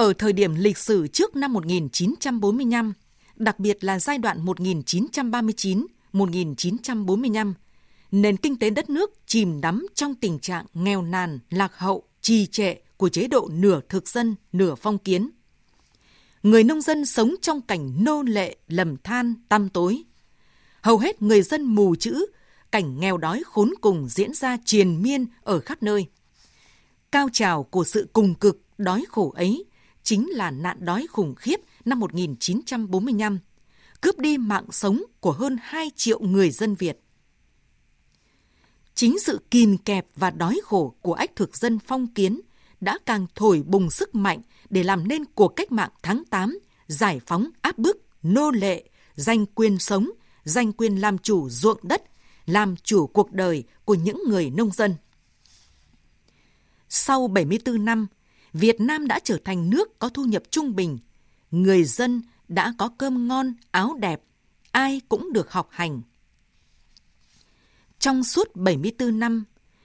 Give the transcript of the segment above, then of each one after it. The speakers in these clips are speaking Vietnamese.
Ở thời điểm lịch sử trước năm 1945, đặc biệt là giai đoạn 1939-1945, nền kinh tế đất nước chìm đắm trong tình trạng nghèo nàn, lạc hậu, trì trệ của chế độ nửa thực dân, nửa phong kiến. Người nông dân sống trong cảnh nô lệ, lầm than, tăm tối. Hầu hết người dân mù chữ, cảnh nghèo đói khốn cùng diễn ra triền miên ở khắp nơi. Cao trào của sự cùng cực, đói khổ ấy chính là nạn đói khủng khiếp năm 1945, cướp đi mạng sống của hơn 2 triệu người dân Việt. Chính sự kìm kẹp và đói khổ của ách thực dân phong kiến đã càng thổi bùng sức mạnh để làm nên cuộc cách mạng tháng 8, giải phóng áp bức, nô lệ, giành quyền sống, giành quyền làm chủ ruộng đất, làm chủ cuộc đời của những người nông dân. Sau 74 năm, Việt Nam đã trở thành nước có thu nhập trung bình. Người dân đã có cơm ngon, áo đẹp, ai cũng được học hành. Trong suốt 74 năm,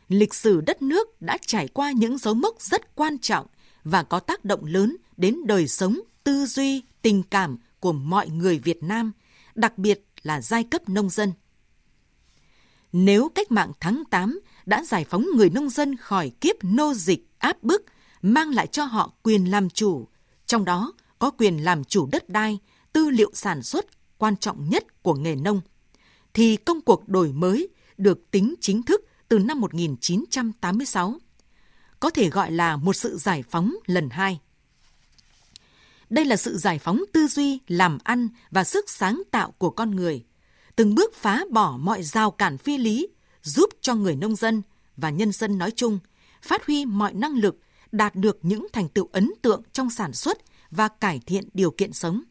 lịch sử đất nước đã trải qua những dấu mốc rất quan trọng và có tác động lớn đến đời sống, tư duy, tình cảm của mọi người Việt Nam, đặc biệt là giai cấp nông dân. Nếu cách mạng tháng 8 đã giải phóng người nông dân khỏi kiếp nô dịch áp bức, mang lại cho họ quyền làm chủ, trong đó có quyền làm chủ đất đai, tư liệu sản xuất quan trọng nhất của nghề nông, thì công cuộc đổi mới được tính chính thức từ năm 1986. Có thể gọi là một sự giải phóng lần hai. Đây là sự giải phóng tư duy, làm ăn và sức sáng tạo của con người, từng bước phá bỏ mọi rào cản phi lý, giúp cho người nông dân và nhân dân nói chung phát huy mọi năng lực, đạt được những thành tựu ấn tượng trong sản xuất và cải thiện điều kiện sống.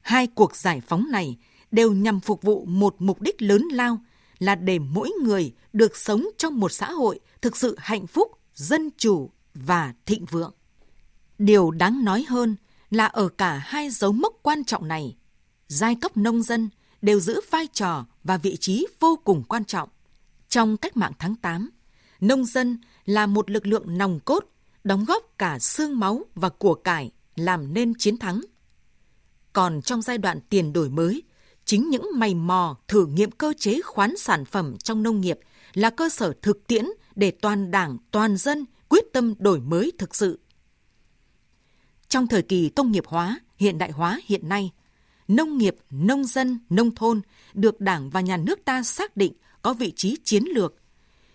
Hai cuộc giải phóng này đều nhằm phục vụ một mục đích lớn lao là để mỗi người được sống trong một xã hội thực sự hạnh phúc, dân chủ và thịnh vượng. Điều đáng nói hơn là ở cả hai dấu mốc quan trọng này, giai cấp nông dân đều giữ vai trò và vị trí vô cùng quan trọng. Trong cách mạng tháng 8, nông dân là một lực lượng nòng cốt, đóng góp cả xương máu và của cải làm nên chiến thắng. Còn trong giai đoạn tiền đổi mới, chính những mày mò thử nghiệm cơ chế khoán sản phẩm trong nông nghiệp là cơ sở thực tiễn để toàn đảng, toàn dân quyết tâm đổi mới thực sự. Trong thời kỳ công nghiệp hóa, hiện đại hóa hiện nay, nông nghiệp, nông dân, nông thôn được Đảng và Nhà nước ta xác định có vị trí chiến lược.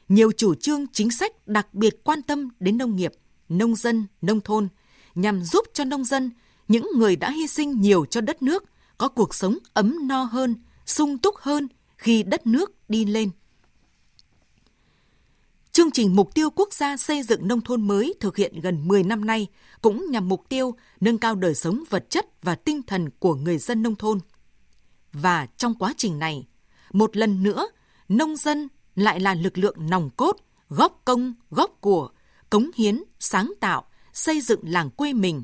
Nhiều chủ trương chính sách đặc biệt quan tâm đến nông nghiệp, nông dân, nông thôn nhằm giúp cho nông dân, những người đã hy sinh nhiều cho đất nước, có cuộc sống ấm no hơn, sung túc hơn khi đất nước đi lên. Chương trình Mục tiêu Quốc gia xây dựng nông thôn mới thực hiện gần 10 năm nay cũng nhằm mục tiêu nâng cao đời sống vật chất và tinh thần của người dân nông thôn. Và trong quá trình này, một lần nữa, nông dân lại là lực lượng nòng cốt, góp công, góp của, cống hiến, sáng tạo, xây dựng làng quê mình.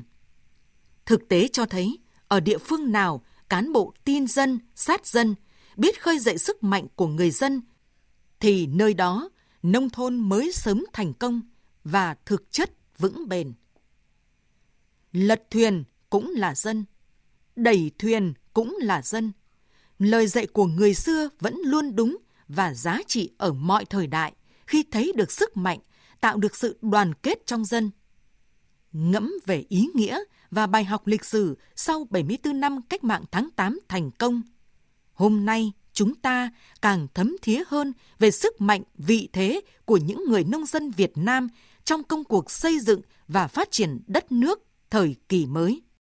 Thực tế cho thấy, ở địa phương nào, cán bộ tin dân, sát dân, biết khơi dậy sức mạnh của người dân, thì nơi đó nông thôn mới sớm thành công và thực chất vững bền. Lật thuyền cũng là dân, đẩy thuyền cũng là dân. Lời dạy của người xưa vẫn luôn đúng và giá trị ở mọi thời đại khi thấy được sức mạnh, tạo được sự đoàn kết trong dân. Ngẫm về ý nghĩa và bài học lịch sử sau 74 năm cách mạng tháng 8 thành công. Hôm nay, chúng ta càng thấm thía hơn về sức mạnh vị thế của những người nông dân Việt Nam trong công cuộc xây dựng và phát triển đất nước thời kỳ mới.